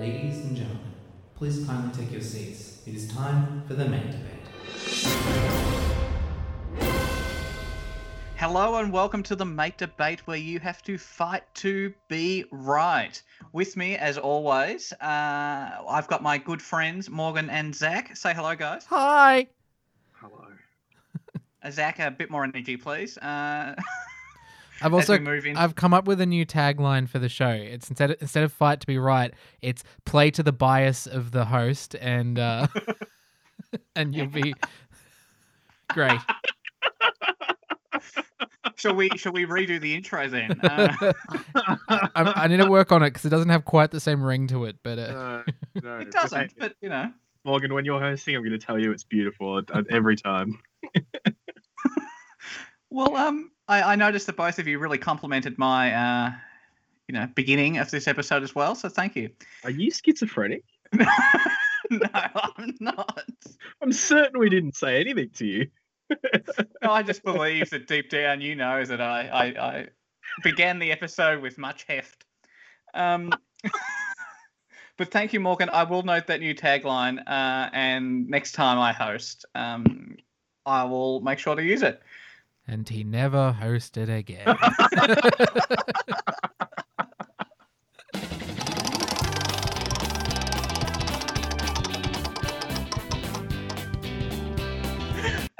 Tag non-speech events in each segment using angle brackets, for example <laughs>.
Ladies and gentlemen, please kindly take your seats. It is time for the main debate. Hello and welcome to the Mate Debate, where you have to fight to be right. With me, as always, uh, I've got my good friends Morgan and Zac. Say hello, guys. Hi. Hello. Uh, Zac, a bit more energy, please. Uh, <laughs> I've also we. I've come up with a new tagline for the show. It's instead of, instead of fight to be right, it's play to the bias of the host, and uh, <laughs> <laughs> and you'll be <laughs> great. shall we? Shall we redo the intro then? Uh, I, I need to work on it because it doesn't have quite the same ring to it. But uh, No, no. it doesn't, but you know. Morgan, when you're hosting, I'm going to tell you it's beautiful at- at every time. Well, um, I, I noticed that both of you really complimented my, uh, you know, beginning of this episode as well. So thank you. Are you schizophrenic? <laughs> no, I'm not. I'm certain we didn't say anything to you. No, <laughs> I just believe that deep down you know that I, I, I began the episode with much heft. Um, <laughs> but thank you, Morgan. I will note that new tagline, uh, and next time I host, um, I will make sure to use it. And he never hosted again. <laughs>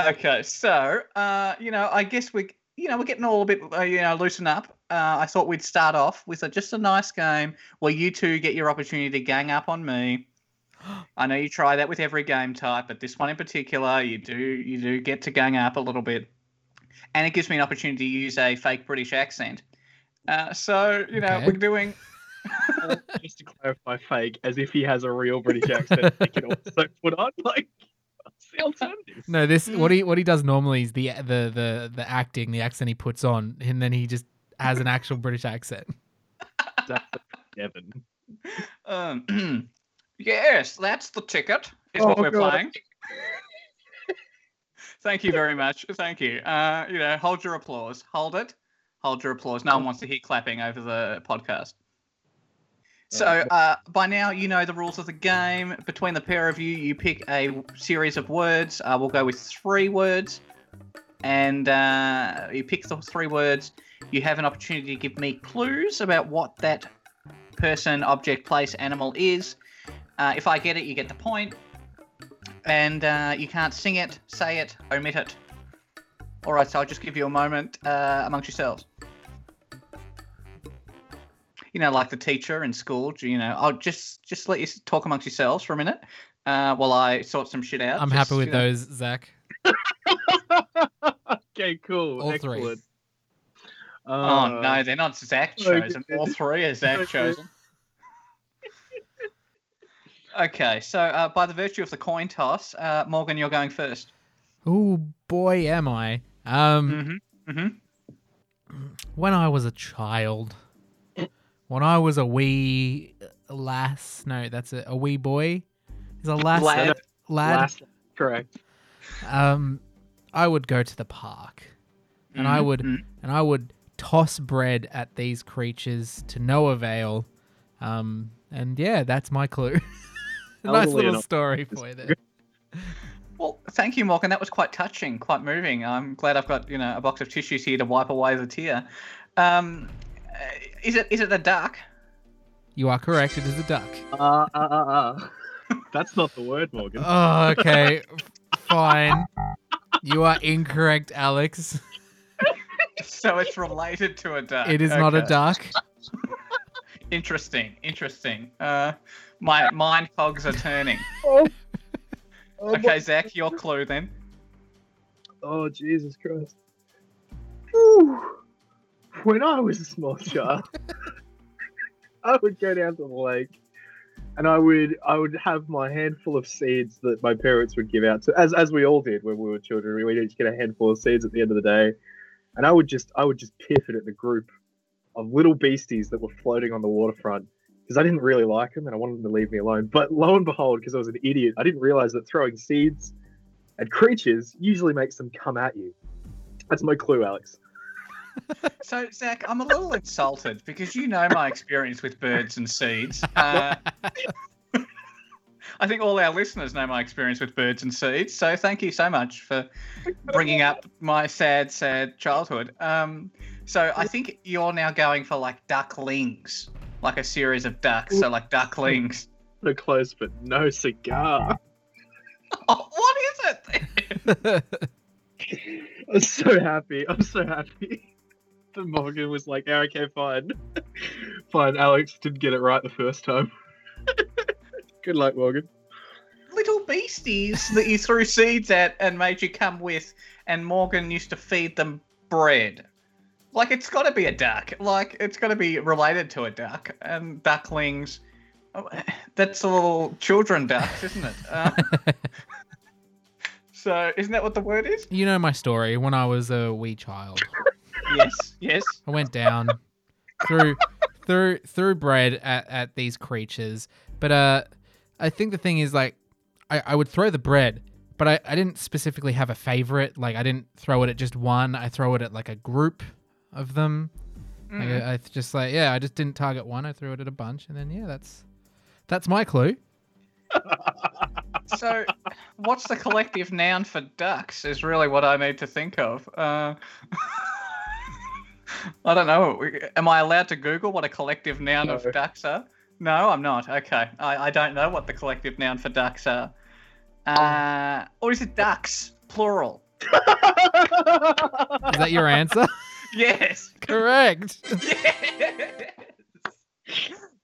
Okay, so uh, you know, I guess we, you know, we're getting all a bit, uh, you know, loosen up. Uh, I thought we'd start off with a, just a nice game where you two get your opportunity to gang up on me. I know you try that with every game type, but this one in particular, you do you do get to gang up a little bit, and it gives me an opportunity to use a fake British accent. Uh, so you know, Okay. we're doing. <laughs> Just to clarify, fake, as if he has a real British <laughs> accent he can also put on. Like, what's <laughs> the alternative? no, this what he what he does normally is the the the the acting, the accent he puts on, and then he just has an actual British accent. That's Devon. Um, <clears throat> yes, that's the ticket. Is Oh, what we're God. playing. Thank you very much. Thank you. Uh, you know, hold your applause. Hold it. Hold your applause. No one wants to hear clapping over the podcast. So uh, by now you know the rules of the game. Between the pair of you, you pick a series of words. Uh, we'll go with three words, and uh, you pick the three words. You have an opportunity to give me clues about what that person, object, place, animal is. Uh, if I get it, you get the point. And uh, you can't sing it, say it, omit it. All right, so I'll just give you a moment uh, amongst yourselves. You know, like the teacher in school. You know, I'll just just let you talk amongst yourselves for a minute uh, while I sort some shit out. I'm Just, happy with you know- those, Zac. <laughs> okay, cool. All three. Excellent. Oh Uh, no, they're not Zac okay. chosen. All three are Zac chosen. Okay, so uh, by the virtue of the coin toss, uh, Morgan, you're going first. Oh boy, am I. Um, Mm-hmm. Mm-hmm. when I was a child, when I was a wee lass, no, that's a, a wee boy. Is a lass Lad. lad. Last, correct. Um, I would go to the park, and I would Mhm. and I would toss bread at these creatures to no avail. Um, and yeah, that's my clue. <laughs> <laughs> nice little enough. story for you there. Well, thank you, Morgan. That was quite touching, quite moving. I'm glad I've got you know a box of tissues here to wipe away the tear. Um, uh, is it is it a duck? You are correct. It is a duck. Uh, uh, uh, uh. That's not the word, Morgan. Oh, okay, fine. You are incorrect, Alex. <laughs> So it's related to a duck. It is not a duck. <laughs> Interesting, interesting. Uh, my mind cogs are turning. <laughs> Oh. Oh, Okay, Zac, your clue then. Oh, Jesus Christ. When I was a small <laughs> child, I would go down to the lake and I would I would have my handful of seeds that my parents would give out to as as we all did when we were children. We would each get a handful of seeds at the end of the day. And I would just I would just piff it at the group of little beasties that were floating on the waterfront because I didn't really like them and I wanted them to leave me alone. But lo and behold, because I was an idiot, I didn't realize that throwing seeds at creatures usually makes them come at you. That's my clue, Alex. <laughs> So, Zac, I'm a little insulted because you know my experience with birds and seeds. Uh, <laughs> I think all our listeners know my experience with birds and seeds. So, thank you so much for bringing up my sad, sad childhood. Um, so, I think you're now going for like ducklings, like a series of ducks. So, like ducklings. <laughs> So close, but no cigar. Oh, <laughs> what is it? <laughs> I'm so happy. I'm so happy. that Morgan was like, yeah, okay, fine. fine, Alex didn't get it right the first time. Good luck, Morgan. Little beasties that you threw seeds at and made you come with, and Morgan used to feed them bread. Like it's got to be a duck. Like it's got to be related to a duck. And ducklings. oh, <sighs> That's little children ducks, isn't it? Uh, <laughs> so isn't that what the word is? You know my story. When I was a wee child, Yes. Yes. I went down through through through bread at, at these creatures. But uh, I think the thing is like, I, I would throw the bread, but I, I didn't specifically have a favorite. Like I didn't throw it at just one. I throw it at like a group of them. Like, Mm. I, I just like yeah, I just didn't target one. I threw it at a bunch, and then yeah, that's that's my clue. So, what's the collective noun for ducks? Is really what I need to think of. Uh, <laughs> I don't know. Am I allowed to Google what a collective noun No. of ducks are? No, I'm not. Okay, I, I don't know what the collective noun for ducks are. Uh, or is it ducks plural? <laughs> Is that your answer? <laughs> <laughs> Yes. Correct.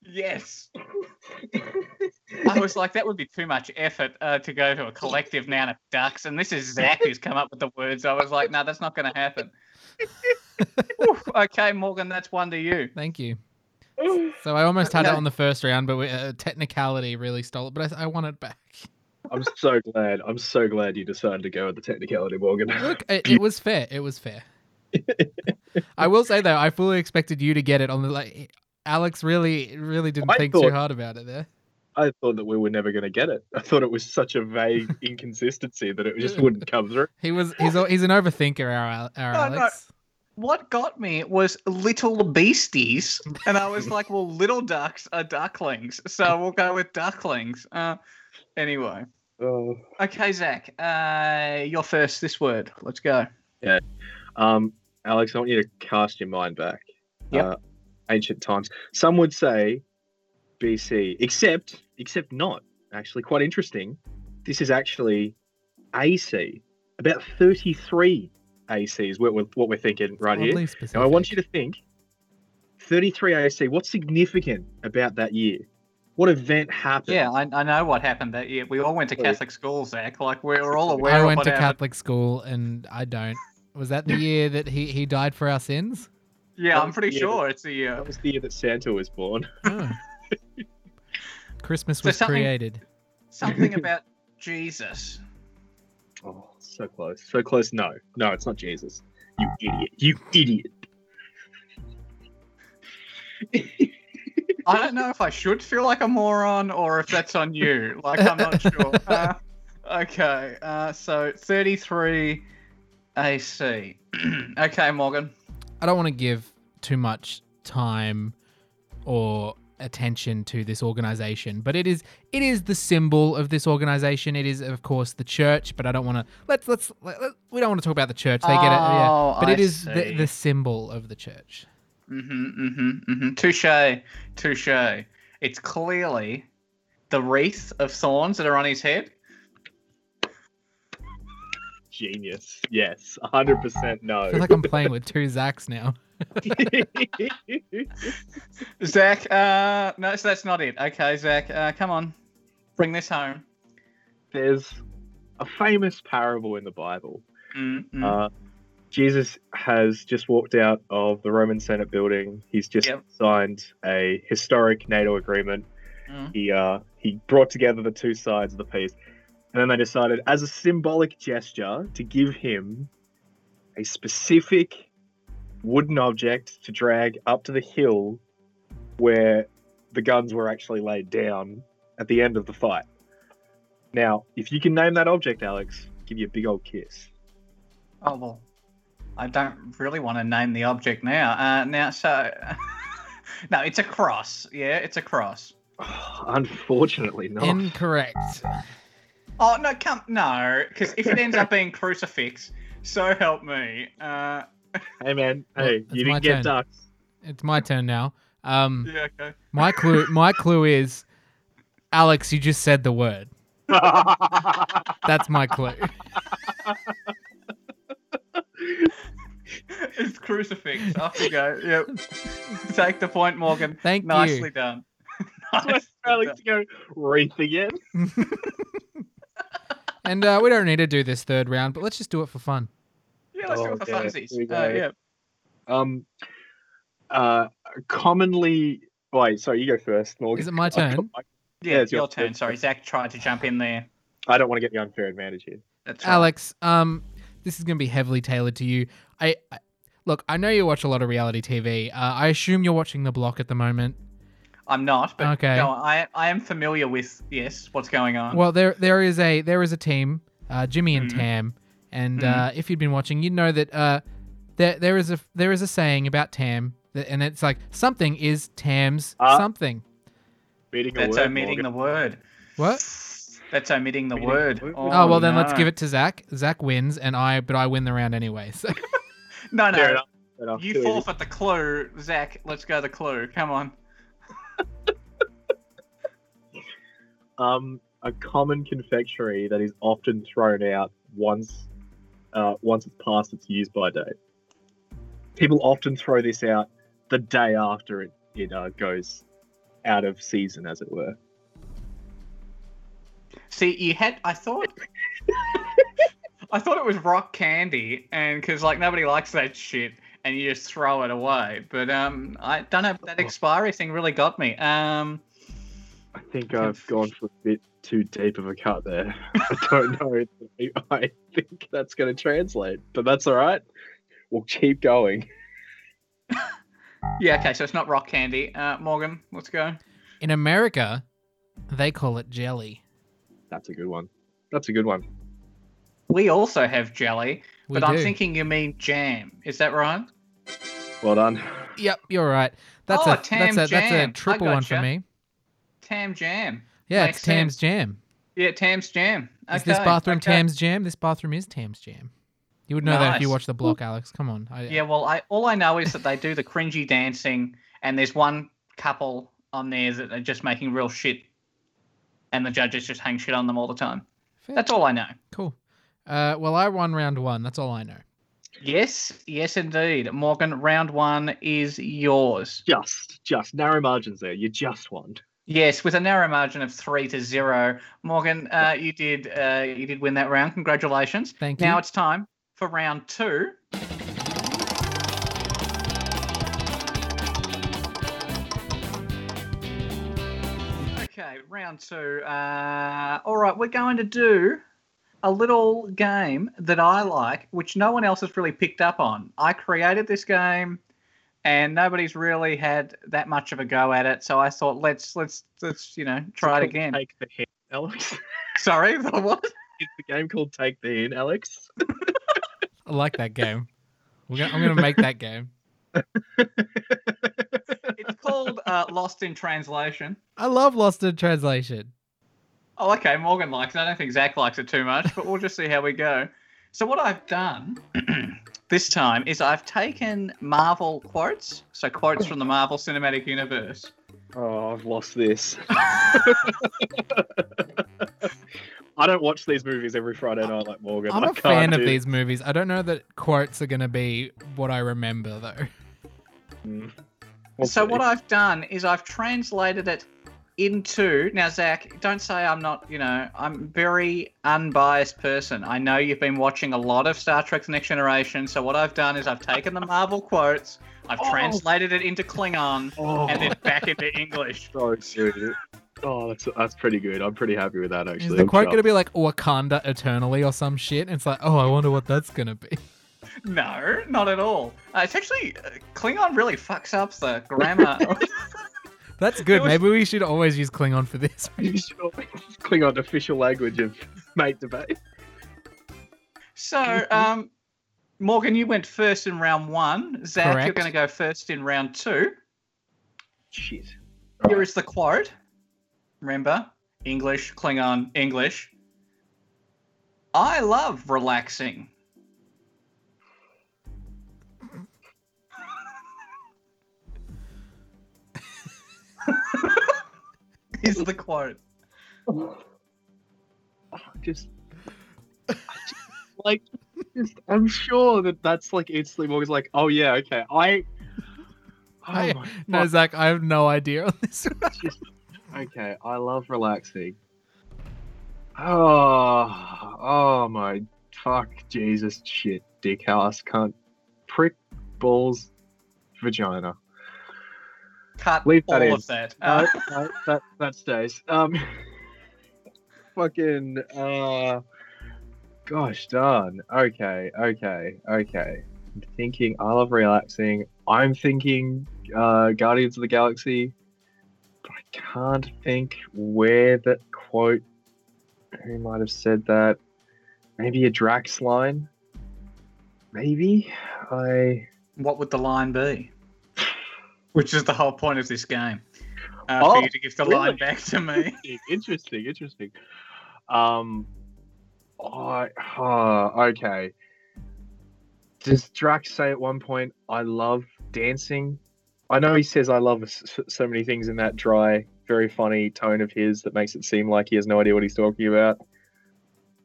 Yes. yes. I was like, that would be too much effort uh, to go to a collective <laughs> noun of ducks, and this is Zac who's come up with the words. I was like, no, that's not going to happen. <laughs> Oof, okay, Morgan, that's one to you. Thank you. So I almost had it on the first round, but we, uh, technicality really stole it. But I, I want it back. I'm so glad. I'm so glad you decided to go with the technicality, Morgan. Look, it, it was fair. It was fair. I will say though, I fully expected you to get it on the like. Alex really, really didn't I think too hard about it there. I thought that we were never going to get it. I thought it was such a vague <laughs> inconsistency that it just wouldn't come through. He was, he's, a- he's an overthinker, our, our No, no. Alex. What got me was little beasties, and I was like, well, little ducks are ducklings, so we'll go with ducklings. Uh, anyway, Oh. okay, Zac, uh, you're first. This word. Let's go. Um, Alex, I want you to cast your mind back. Yep. Uh, ancient times. Some would say BC, except except not. Actually, quite interesting. This is actually AC. About 33 AC is what we're, what we're thinking right here. Oddly specific. Now, I want you to think 33 AC. What's significant about that year? What event happened? Yeah, I, I know what happened that year. We all went to Catholic school, Zac. Like we're all aware I of went what to happened. Catholic school, and I don't. Was that the year that he, he died for our sins? Yeah, That I'm pretty the year sure it's the year. That was the year that Santa was born. <laughs> Oh. Christmas So was something- created. Something <laughs> about Jesus. Oh, so close. So close. No, no, it's not Jesus. You idiot. You idiot. I don't know if I should feel like a moron or if that's on you. Like I'm not <laughs> sure. Uh, okay, uh, so 33 AC. <clears throat> okay, Morgan. I don't want to give too much time or attention to this organization, but it is it is the symbol of this organization. It is, of course, the church. But I don't want to let's let's let, let- we don't want to talk about the church. They get it, yeah. Oh, But I it is the, see. the symbol of the church. Mm-hmm, mm-hmm, mm-hmm. Touche, touche. It's clearly the wreath of thorns that are on his head. Genius. Yes, 100% no. I feel like I'm playing with two Zacs now. <laughs> <laughs> Zac, uh, no, so that's not it. Okay, Zac, uh, come on, bring this home. There's a famous parable in the Bible. Mm-hmm. Uh, Jesus has just walked out of the Roman Senate building. He's just Yep. signed a historic NATO agreement. Mm. He uh, he brought together the two sides of the piece, and then they decided, as a symbolic gesture, to give him a specific wooden object to drag up to the hill where the guns were actually laid down at the end of the fight. Now, if you can name that object, Alex, give you a big old kiss. Oh well, I don't really want to name the object now. Uh, now, so <laughs> no, it's a cross. Yeah, it's a cross. <sighs> Unfortunately, not. Incorrect. Oh no, come no, because if it ends up being crucifix, so help me. Uh, Hey man, hey, it's you didn't get turn. ducks. It's my turn now. Um, yeah, okay. my clue. My clue is, Alex. You just said the word. <laughs> That's my clue. <laughs> it's crucifix. Off you go. Yep. Take the point, Morgan. Thank Nicely you. done. <laughs> West Nicely Alex to go wreath again. And uh, we don't need to do this third round, but let's just do it for fun. Yeah, let's do Oh, it for yeah, funsies. Uh, yeah. Um, uh, commonly. Wait, sorry, you go first, Morgan. Is it my turn? Yeah, Yeah, it's it's your your turn. turn. Sorry, Zac tried to jump in there. I don't want to get the unfair advantage here. That's right. Alex, um, this is going to be heavily tailored to you. I, I look. I know you watch a lot of reality TV. Uh, I assume you're watching The Block at the moment. I'm not, but Okay. go on. I I am familiar with yes, what's going on. Well, there there is a there is a team, uh, Jimmy and Mhm. Tam, and Mhm. uh, if you'd been watching, you'd know that uh, there there is a there is a saying about Tam, that, and it's like something is Tam's Uh, something. Meeting That's word, omitting Morgan. the word. What? That's omitting the Omitting word. the word. Oh, well, then let's give it to Zac. Zac wins, and I but I win the round anyway. So <laughs> No, no. Fair enough. You Too easy. forfeit the clue, Zac. Let's go the clue. Come on. Um, a common confectionery that is often thrown out once uh, once it's past its use by date. People often throw this out the day after it, it uh, goes out of season, as it were. See, you had. I thought. <laughs> I thought it was rock candy, and because like nobody likes that shit, and you just throw it away. But um, I don't know. That expiry thing really got me. Um, I think I've gone for a bit too deep of a cut there. <laughs> I don't know. I think that's going to translate, but that's all right. We'll keep going. yeah. Okay. So it's not rock candy. Uh, Morgan, let's go. in America, they call it jelly. That's a good one. That's a good one. We also have jelly, We but I'm thinking you mean jam. Is that right? Well done. Yep, you're right. That's Oh, a Tam that's a that's Jam. a I triple one for me. Tam jam. Yeah, Makes it's Tam's sense. Jam. Yeah, Tam's jam. Okay, Is this bathroom okay. Tam's Jam? This bathroom is Tam's Jam. You would know that if you watch the block, Alex. Come on. I, Yeah, well, I all I know is that they do the cringy dancing, and there's one couple on there that are just making real shit, and the judges just hang shit on them all the time. fair. That's all I know. cool. Uh, well, I won round one. That's all I know. Yes, yes, indeed. Morgan, round one is yours. Just, just narrow margins there. You just won. Yes, with a narrow margin of three to zero. Morgan, uh, you did uh, you did win that round. Congratulations. Thank you. Now it's time for round two. Okay, round two. Uh, all right, we're going to do a little game that I like, which no one else has really picked up on. I created this game, and nobody's really had that much of a go at it. So I thought, let's let's let's you know try it again. Take the hint, Alex. <laughs> Sorry, the what? Is the game called Take the Hint, Alex? I like that game. We're gonna, I'm going to make that game. It's called uh, Lost in Translation. I love Lost in Translation. Oh, okay. Morgan likes it. I don't think Zac likes it too much, but we'll just see how we go. So what I've done <clears throat> this time is I've taken Marvel quotes, so quotes from the Marvel Cinematic Universe. Oh, I've lost this. <laughs> I don't watch these movies every Friday night like Morgan. I'm I a can't fan of do- these movies. I don't know that quotes are going to be what I remember, though. Mm. We'll so see. what I've done is I've translated it into now Zac, don't say I'm not, you know, I'm very unbiased person. I know you've been watching a lot of Star Trek The Next Generation, so what I've done is I've taken the Marvel quotes, I've Oh. translated it into Klingon, Oh, and then back into English. <laughs> so good. Oh, that's that's pretty good. I'm pretty happy with that actually. Is the I'm quote chuffed. going to be like Wakanda eternally or some shit? And it's like, oh, I wonder what that's going to be. <laughs> No, not at all. Uh, it's actually uh, Klingon really fucks up the grammar. <laughs> That's good. Was- Maybe we should always use Klingon for this. <laughs> you should always use Klingon official language of mate debate. so, um, Morgan, you went first in round one. Zac, you're going to go first in round two. Shit. Here is the quote. Remember, English, Klingon, English. I love relaxing. <laughs> Here's the quote. just, just like just, I'm sure that that's like instantly Morgan's like, oh yeah, okay, I. Oh I- No, fuck, Zac, I have no idea on this. just okay. I love relaxing. Oh, oh my fuck, Jesus, shit, dick house, cunt, prick, balls, vagina. Cut Leave that all in. of that. No, Uh, no, that that stays. Um, <laughs> fucking uh, gosh darn. Okay, okay, okay. I'm thinking. I love relaxing. I'm thinking uh, Guardians of the Galaxy. But I can't think where that quote. Who might have said that? Maybe a Drax line. Maybe I. what would the line be? Which is the whole point of this game. Uh, Oh, for you to give the line back to me. interesting, <laughs> interesting, interesting. Um, I oh, okay. Does Drax say at one point, "I love dancing"? I know he says, "I love so many things" in that dry, very funny tone of his that makes it seem like he has no idea what he's talking about.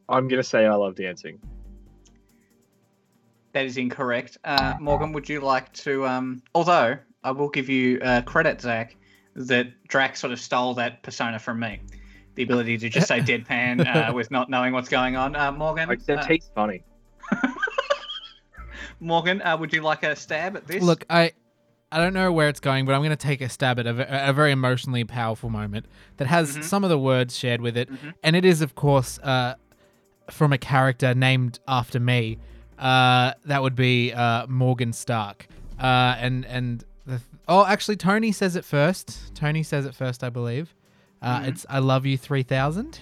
I'm gonna say, "I love dancing." That is incorrect. Uh, Morgan, would you like to? Um, although I will give you uh, credit, Zac, that Drax sort of stole that persona from me. The ability to just say <laughs> deadpan uh, with not knowing what's going on. Uh, Morgan, Except uh, he's funny. <laughs> Morgan, uh, would you like a stab at this? Look, I I don't know where it's going, but I'm going to take a stab at a, a very emotionally powerful moment that has Mhm. some of the words shared with it, Mhm. and it is, of course, uh, from a character named after me. Uh, that would be uh, Morgan Stark. Uh, and and the th- oh, actually, Tony says it first. Tony says it first, I believe. Uh, Mhm. It's "I love you" three thousand.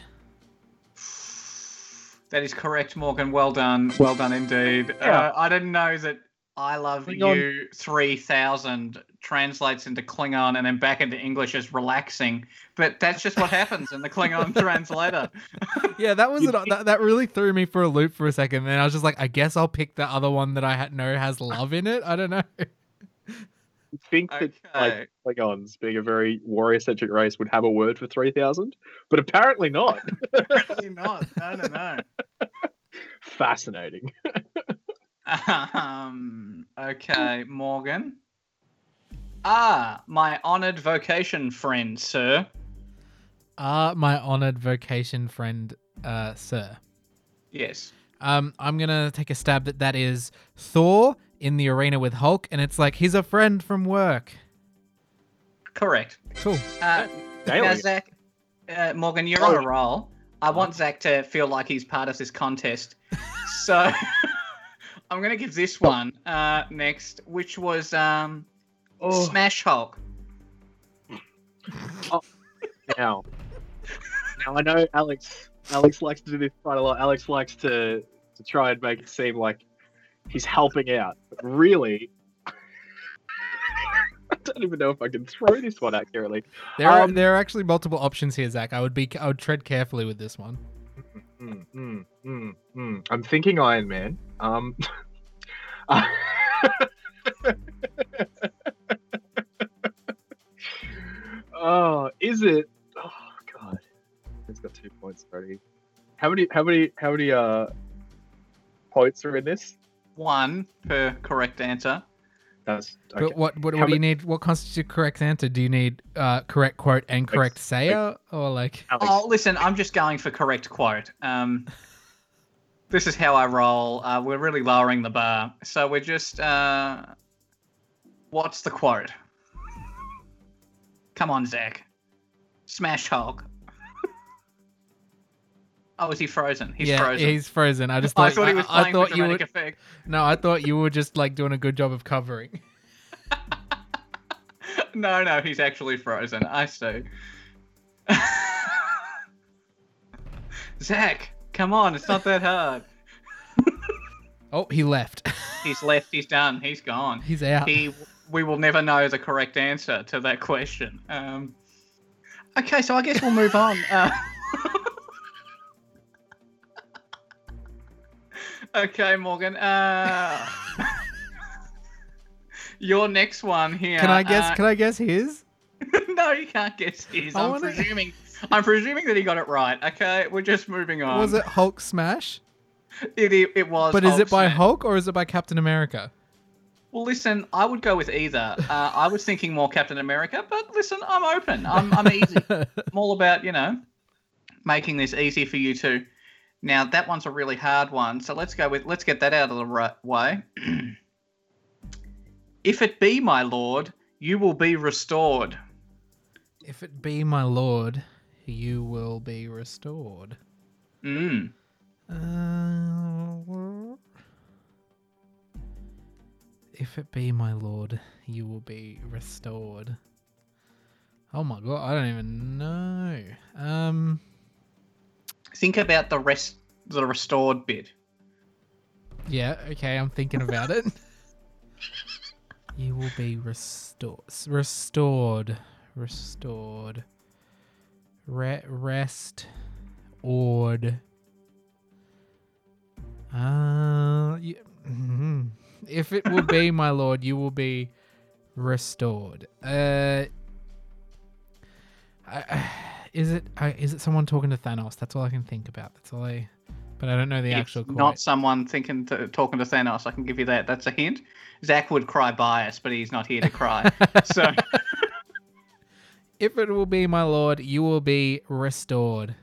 That is correct, Morgan. Well done. Well done indeed. <laughs> Yeah. Uh, I didn't know that I love Klingon- you 3000 translates into Klingon and then back into English as relaxing. But that's just what happens in the Klingon <laughs> translator. <laughs> Yeah, that was You'd an, that, that really threw me for a loop for a second. And I was just like, I guess I'll pick the other one that I ha- know has love in it. I don't know. You think that Okay. like Klingons, being a very warrior-centric race, would have a word for three thousand, but apparently not. <laughs> Apparently not. I don't know. <laughs> Fascinating. Um, okay, Morgan. Ah, my honored vocation friend, sir. Ah, my honored vocation friend, uh, sir. Yes. Um, I'm gonna take a stab that that is Thor in the arena with Hulk, and it's like he's a friend from work. Correct. Cool. Uh, now, Nailing. Zac, uh, Morgan, you're Oh. on a roll. I want Zac to feel like he's part of this contest. <laughs> So <laughs> I'm going to give this one uh, next, which was um, Oh, Smash Hulk. <laughs> Oh. now, now I know Alex. Alex likes to do this quite a lot. Alex likes to to try and make it seem like he's helping out, but really, <laughs> I don't even know if I can throw this one accurately. There are Um, there are actually multiple options here, Zac. I would be I would tread carefully with this one. Mm, mm, mm, mm. I'm thinking Iron Man. Um. uh, <laughs> oh, is it? Oh God, it's got two points already. How many? How many? How many? Uh, points are in this? One per correct answer. That's okay. But what what, what do you need? What constitutes correct answer? Do you need uh, correct quote and correct Ex- sayer, or like? Alex, Oh, listen, I'm just going for correct quote. Um, this is how I roll. Uh, we're really lowering the bar. So we're just. Uh, what's the quote? Come on, Zac. Smash Hulk. Oh, is he frozen? He's yeah, frozen. he's frozen. I just thought <laughs> I thought he was I, playing thought with you would. effect. No, I thought you were just like doing a good job of covering. <laughs> no, no, he's actually frozen. I see. <laughs> Zac, come on, it's not that hard. Oh, he left. He's left. He's done. He's gone. He's out. He. We will never know the correct answer to that question. Um, okay, so I guess we'll move on. Uh, okay, Morgan. Uh, <laughs> your next one here. Can I guess? uh, Can I guess his? <laughs> no, you can't guess his. I I'm wanna- presuming. I'm presuming that he got it right. Okay, we're just moving on. Was it Hulk smash? It, it, it was. But is it by smash. Hulk or is it by Captain America? Well, listen, I would go with either. Uh, I was thinking more Captain America, but listen, I'm open. I'm, I'm easy. <laughs> I'm all about, you know, making this easy for you too. Now, that one's a really hard one, so let's go with, let's get that out of the right way. <clears throat> if it be my lord, you will be restored. if it be my lord, you will be restored. Mm. Uh, if it be my lord, you will be restored. Oh my god, I don't even know. Um, Think about the rest, the restored bit. yeah, okay, I'm thinking about it. <laughs> you will be restored, restored, restored, Re- rest, ord. Uh, you, mhm. <laughs> if it will be my lord, you will be restored. Uh, I, is it? I, is it someone talking to Thanos? That's all I can think about. That's all I. But I don't know the It's actual quote. not someone thinking to, talking to Thanos. I can give you that. That's a hint. Zac would cry bias, but he's not here to cry. <laughs> so <laughs> If it will be my lord, you will be restored.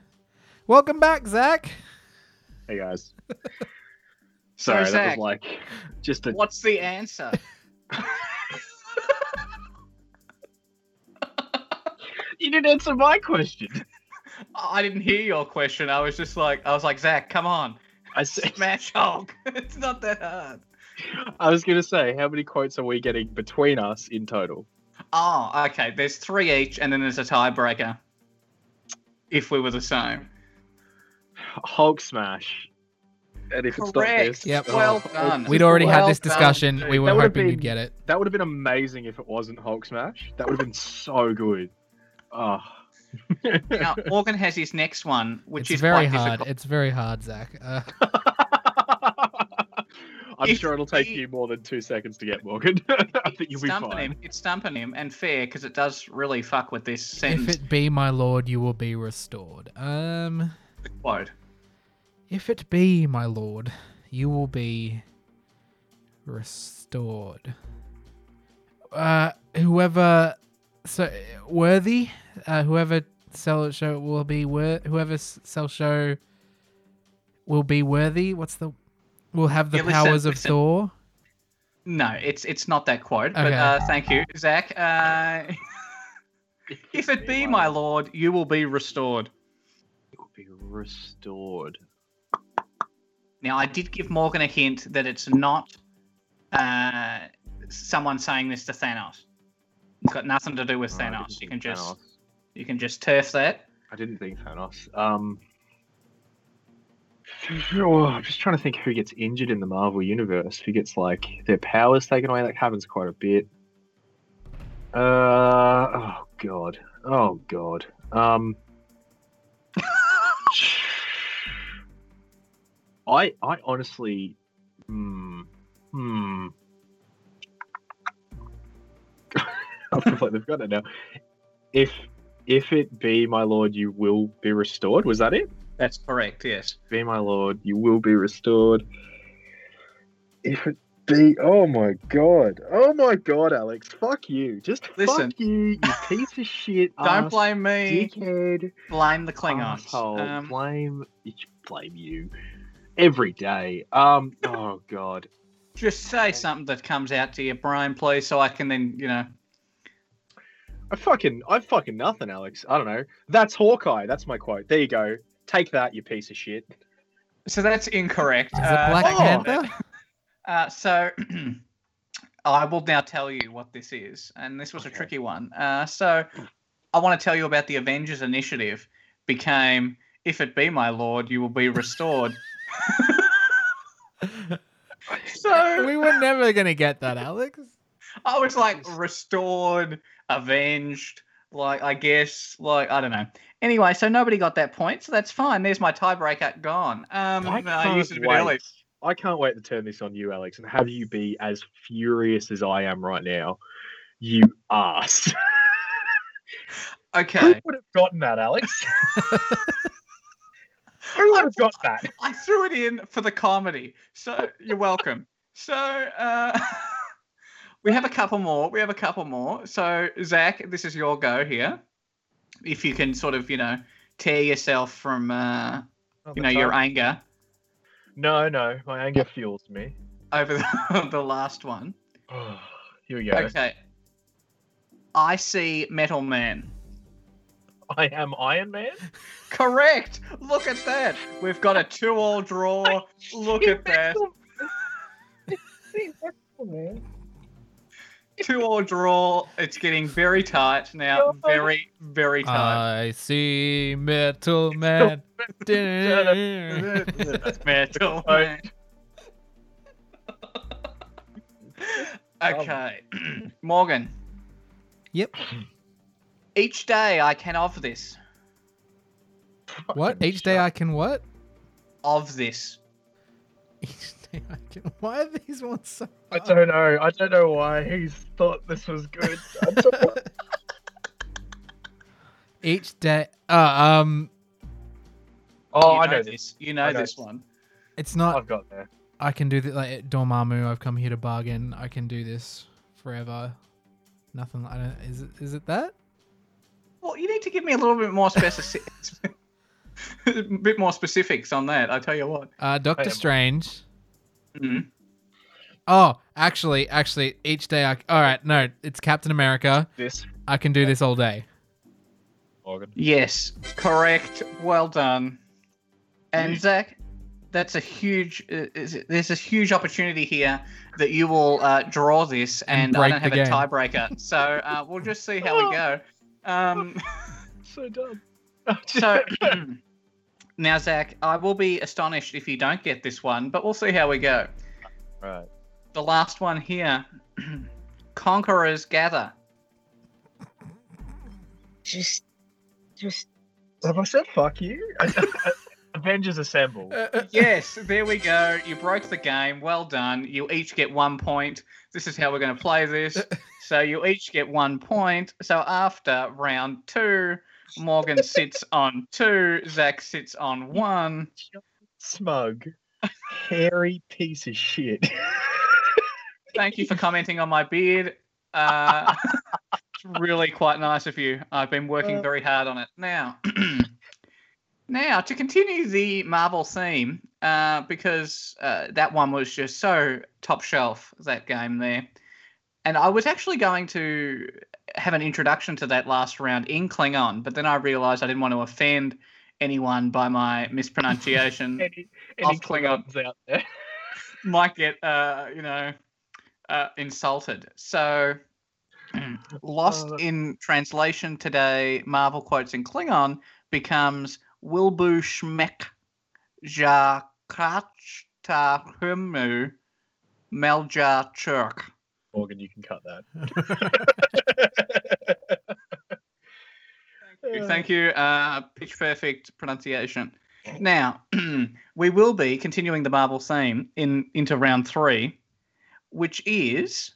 Welcome back, Zac. Hey guys. So, Sorry, that was like just a what's the answer? <laughs> You didn't answer my question. <laughs> I didn't hear your question. I was just like, I was like, Zac, come on, I said, smash Hulk. it's not that hard. I was gonna say, how many quotes are we getting between us in total? Oh, okay. There's three each, and then there's a tiebreaker. If we were the same. Hulk smash. And if it's not Correct. this, Yep. Oh. Well oh, done. We'd already had Well this done. discussion. we were That would've hoping you'd get it. That would have been amazing if it wasn't Hulk smash. That would have been so good. Oh. Now <laughs> Morgan has his next one, which it's is very quite hard. difficult. It's very hard, Zac. Uh, <laughs> I'm If sure it'll take he- you more than two seconds to get Morgan. <laughs> I think you'll be fine. him. It's stumping him, and fair because it does really fuck with this sense. if it be my lord, you will be restored. Um, Quote. if it be my lord, you will be restored. Uh, whoever, so worthy, uh, whoever sell show will be wor- whoever sell show will be worthy. What's the? Will have the Yeah, listen, powers of listen. Thor. No, it's it's not that quote. But Okay. uh, thank you, Zac. Uh, <laughs> if it be my lord, you will be restored. It will be restored. Now, I did give Morgan a hint that it's not uh, someone saying this to Thanos. It's got nothing to do with Oh, Thanos. You can just Thanos. you can just turf that. I didn't think Thanos. Um, well, <sighs> I'm just trying to think who gets injured in the Marvel universe. Who gets like their powers taken away? That happens quite a bit. Uh oh god. Oh god. Um. <laughs> I I honestly, hmm, hmm. I feel like they've got it now. If if it be my lord, you will be restored. Was that it? That's correct. Yes. Be my lord, you will be restored. If it be, oh my god, oh my god, Alex, fuck you. Just Listen. fuck you, you piece of shit. <laughs> Don't ass blame me. dickhead. Blame the Klingons. Asshole. Um, blame, blame you every day. Um, <coughs> oh god. just say something that comes out to your brain, please, so I can then, you know. I fucking, I fucking nothing, Alex. I don't know. That's Hawkeye. That's my quote. There you go. Take that, you piece of shit. So that's incorrect. Is it Uh, Black thank Panther? that. <laughs> Uh, so <clears throat> I will now tell you what this is, and this was a tricky one. Uh, so I want to tell you about the Avengers Initiative. Became, if it be my lord, you will be restored. <laughs> So we were never gonna get that, Alex. I was like restored, avenged, like I guess, like I don't know. Anyway, so nobody got that point, so that's fine. There's my tiebreaker gone. Um, I I used it a can't bit early. wait. I can't wait to turn this on you, Alex, and have you be as furious as I am right now. You ass. <laughs> Okay. Who would have gotten that, Alex? <laughs> Who would have got that? I threw it in for the comedy, so you're welcome. So uh, <laughs> we have a couple more. We have a couple more. So Zac, this is your go here. If you can sort of, you know, tear yourself from, uh, you know, your anger No, no, my anger fuels me. over the, <laughs> the last one. <sighs> Here we go. Okay. I see Metal Man. I am Iron Man. <laughs> Correct. Look at that. We've got a two-all draw. <laughs> Look at that. Two-all draw. It's getting very tight now. Very, very tight. I see Metal Man. <laughs> That's Metal Man. okay, <clears throat> Morgan. Yep. Each day I can of this. What? Each day I can what? Of this. Each day Why are these ones so? I don't know. I don't know why he thought this was good. I don't know. Each day. Uh, um, oh, You I know this. this. You know know this this. one. it's not. I've got there. I can do that. Like at Dormammu, I've come here to bargain. I can do this forever. Nothing. I don't. Is it? Is it that? Well, you need to give me a little bit more specific. <laughs> a bit more specifics on that. I tell you what. Uh, Doctor am I? Strange. Mhm. Oh, actually, actually, each day I. All right, no, it's Captain America. This I can do this all day. Morgan. Yes, correct. Well done. And Zac, that's a huge. Uh, is- there's a huge opportunity here that you will uh, draw this, And and, I don't have a tiebreaker. So uh, we'll just see how we <laughs> go. Um, So dumb. so <clears throat> <clears throat> now, Zac, I will be astonished if you don't get this one, but we'll see how we go. right. The last one here <clears throat> Conquerors Gather. Just, just. Have I said fuck you? <laughs> Avengers Assemble. Uh, uh, yes, there we go. You broke the game. Well done. You each get one point. This is how we're going to play this. <laughs> So you each get one point. So after round two, Morgan sits on two, Zac sits on one. Smug, hairy piece of shit. Thank you for commenting on my beard. Uh, it's really quite nice of you. I've been working very hard on it. Now, <clears throat> now to continue the Marvel theme, uh, because uh, that one was just so top shelf, that game there. And I was actually going to have an introduction to that last round in Klingon, but then I realized I didn't want to offend anyone by my mispronunciation. <laughs> any any Of Klingon. Klingons out there? <laughs> might get uh, you know uh, insulted. So <clears throat> lost Uh, in translation today, Marvel quotes in Klingon becomes Wilbu Schmeck Jakachta Humu Melja Churk. Morgan, you can cut that. Thank you. Uh, pitch perfect pronunciation. Now, <clears throat> we will be continuing the Marvel theme in into round three, which is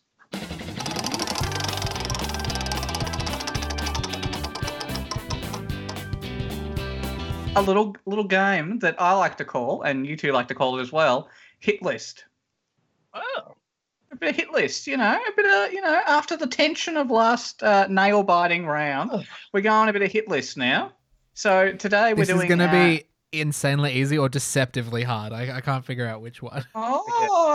a little little game that I like to call, and you two like to call it as well, hit list. Oh, A bit of hit list, you know, a bit of you know. After the tension of last uh, nail biting round, we're going a bit of hit list now. So today we're doing This is gonna uh, be insanely easy or deceptively hard. I, I can't figure out which one. <laughs>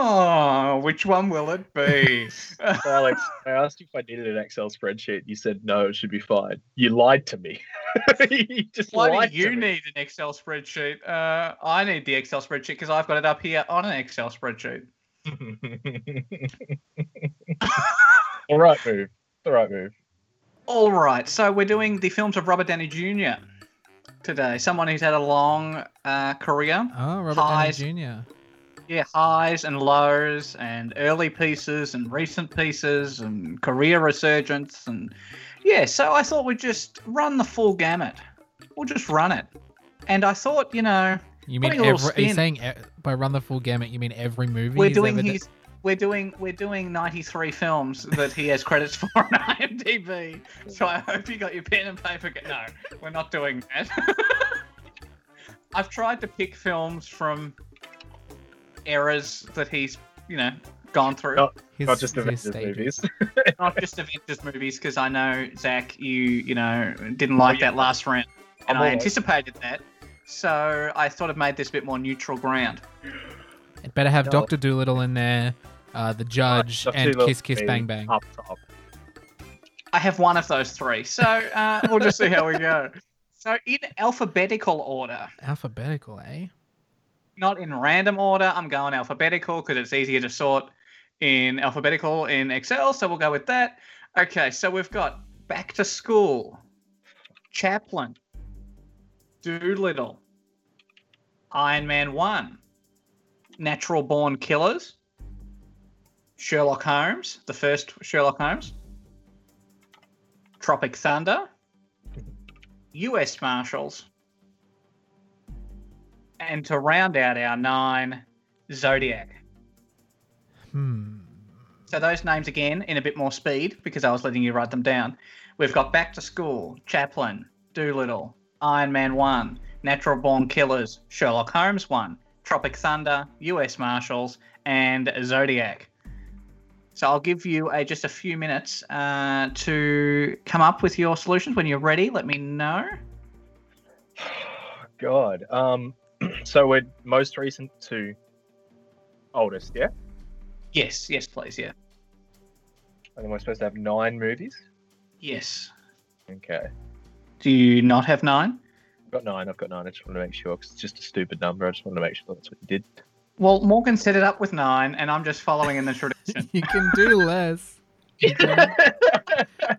Oh, which one will it be? <laughs> Alex, I asked you if I needed an Excel spreadsheet. You said no, it should be fine. You lied to me. <laughs> you just Why lied do you to me. need an Excel spreadsheet? Uh, I need the Excel spreadsheet because I've got it up here on an Excel spreadsheet. The right move. The right move. All right, so we're doing the films of Robert Downey Jr. today. Someone who's had a long uh, career. Oh, Robert Highs. Downey Jr. yeah, highs and lows, and early pieces and recent pieces, and career resurgence, and yeah. So I thought we'd just run the full gamut. We'll just run it. And I thought, you know, You mean every, are you saying e- by run the full gamut? You mean every movie? we're doing ever d- his. We're doing we're doing 93 films that he has credits for on <laughs> IMDb. So I hope you got your pen and paper. No, we're not doing that. <laughs> I've tried to pick films from eras that he's, you know, gone through. Oh. his- Not just his Avengers movies. <laughs> not just Avengers movies, because I know Zac, you you know didn't like oh, yeah. that last round, and I'm I all- anticipated that. So I sort of made this a bit more neutral ground. It better have No. Doctor Dolittle in there, uh, the Judge, Stuff and Kiss Kiss Bang Bang. Up top. I have one of those three, so uh, we'll just see how we go. So in alphabetical order, Alphabetical, eh? not in random order. I'm going alphabetical because it's easier to sort in alphabetical in Excel. So we'll go with that. Okay, so we've got Back to School, Chaplin, Dolittle, Iron Man 1, Natural Born Killers, Sherlock Holmes, the first Sherlock Holmes, Tropic Thunder, US Marshals, and to round out our nine, Zodiac. Hmm. So those names again in a bit more speed because I was letting you write them down. We've got Back to School, Chaplin, Dolittle, Iron Man 1, Natural Born Killers, Sherlock Holmes 1, Tropic Thunder, US Marshals, and Zodiac. So I'll give you a, just a few minutes uh, to come up with your solutions. When you're ready, let me know. <sighs> God. Um. <clears throat> So we're most recent to oldest, yeah. Yes, yes, please, yeah. And then we're supposed to have nine movies. Yes. Okay. Do you not have nine? I've got nine. I've got nine. I just want to make sure because it's just a stupid number. I just want to make sure that's what you did. Well, Morgan set it up with nine, and I'm just following in the tradition. <laughs> you can do less. You <laughs> don't,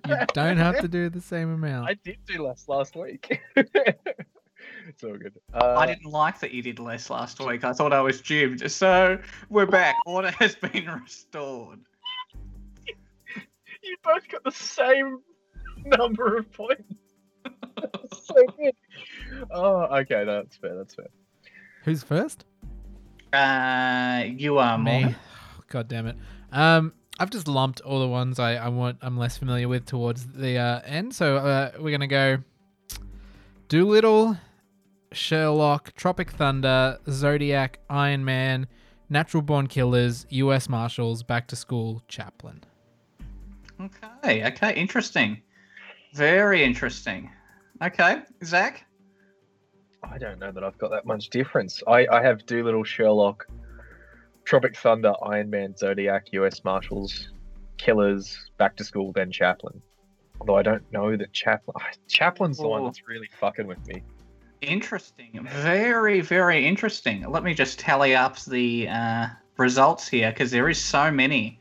you don't have to do the same amount. I did do less last week. <laughs> it's all good. Uh, I didn't like that you did less last week. I thought I was jibbed. So we're back. Order has been restored. You both got the same number of points. So good. Oh, okay. That's fair. That's fair. Who's first? Uh, you are Me. Morgan. God damn it. Um, I've just lumped all the ones I, I want. I'm less familiar with towards the uh, end. So uh, we're gonna go Dolittle, Sherlock, Tropic Thunder, Zodiac, Iron Man, Natural Born Killers, U.S. Marshals, Back to School, Chaplin. Okay. Okay. Interesting. Very interesting. Okay, Zac. I don't know that I've got that much difference. I, I have Dolittle, Sherlock, Tropic Thunder, Iron Man, Zodiac, U.S. Marshals, Killers, Back to School, then Chaplin. Although I don't know that Chaplin. <laughs> Chaplin's the one that's really fucking with me. Interesting. Very, very interesting. Let me just tally up the uh, results here because there is so many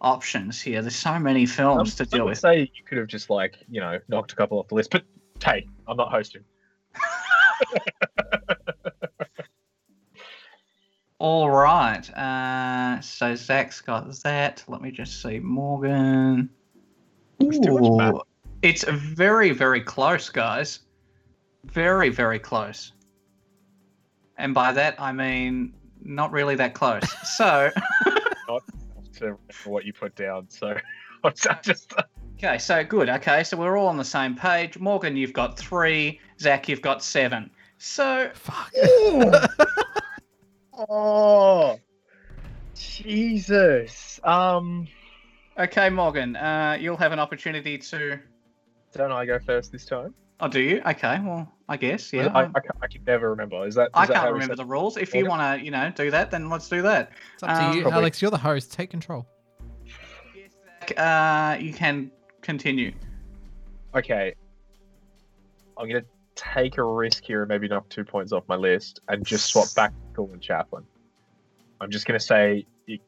options here. There's so many films Um, to deal with. say you could have just like you know knocked a couple off the list, but hey, I'm not hosting. <laughs> All right. Uh, so Zac's got that. Let me just see. Morgan. It's too much math. Ooh, It's very, very close, guys. Very, very close. And by that, I mean not really that close. So, <laughs> to what you put down. So <laughs> I'm just okay, so good. Okay, so we're all on the same page. Morgan, you've got three. Zac, you've got seven. So, Fuck. <laughs> oh Jesus. Um, okay, Morgan, uh, you'll have an opportunity to. don't I go first this time? Oh, do you? Okay, well, I guess, yeah. I, I, ca- I can never remember. Is that? I that can't how remember the rules. If you want to, you know, do that, then let's do that. It's up to Um, you, Probably. Alex. You're the host. Take control. Yes, Zac, uh, you can continue. Okay. I'm gonna take a risk here and maybe knock two points off my list and just swap back to School and Chaplin. I'm just gonna say you-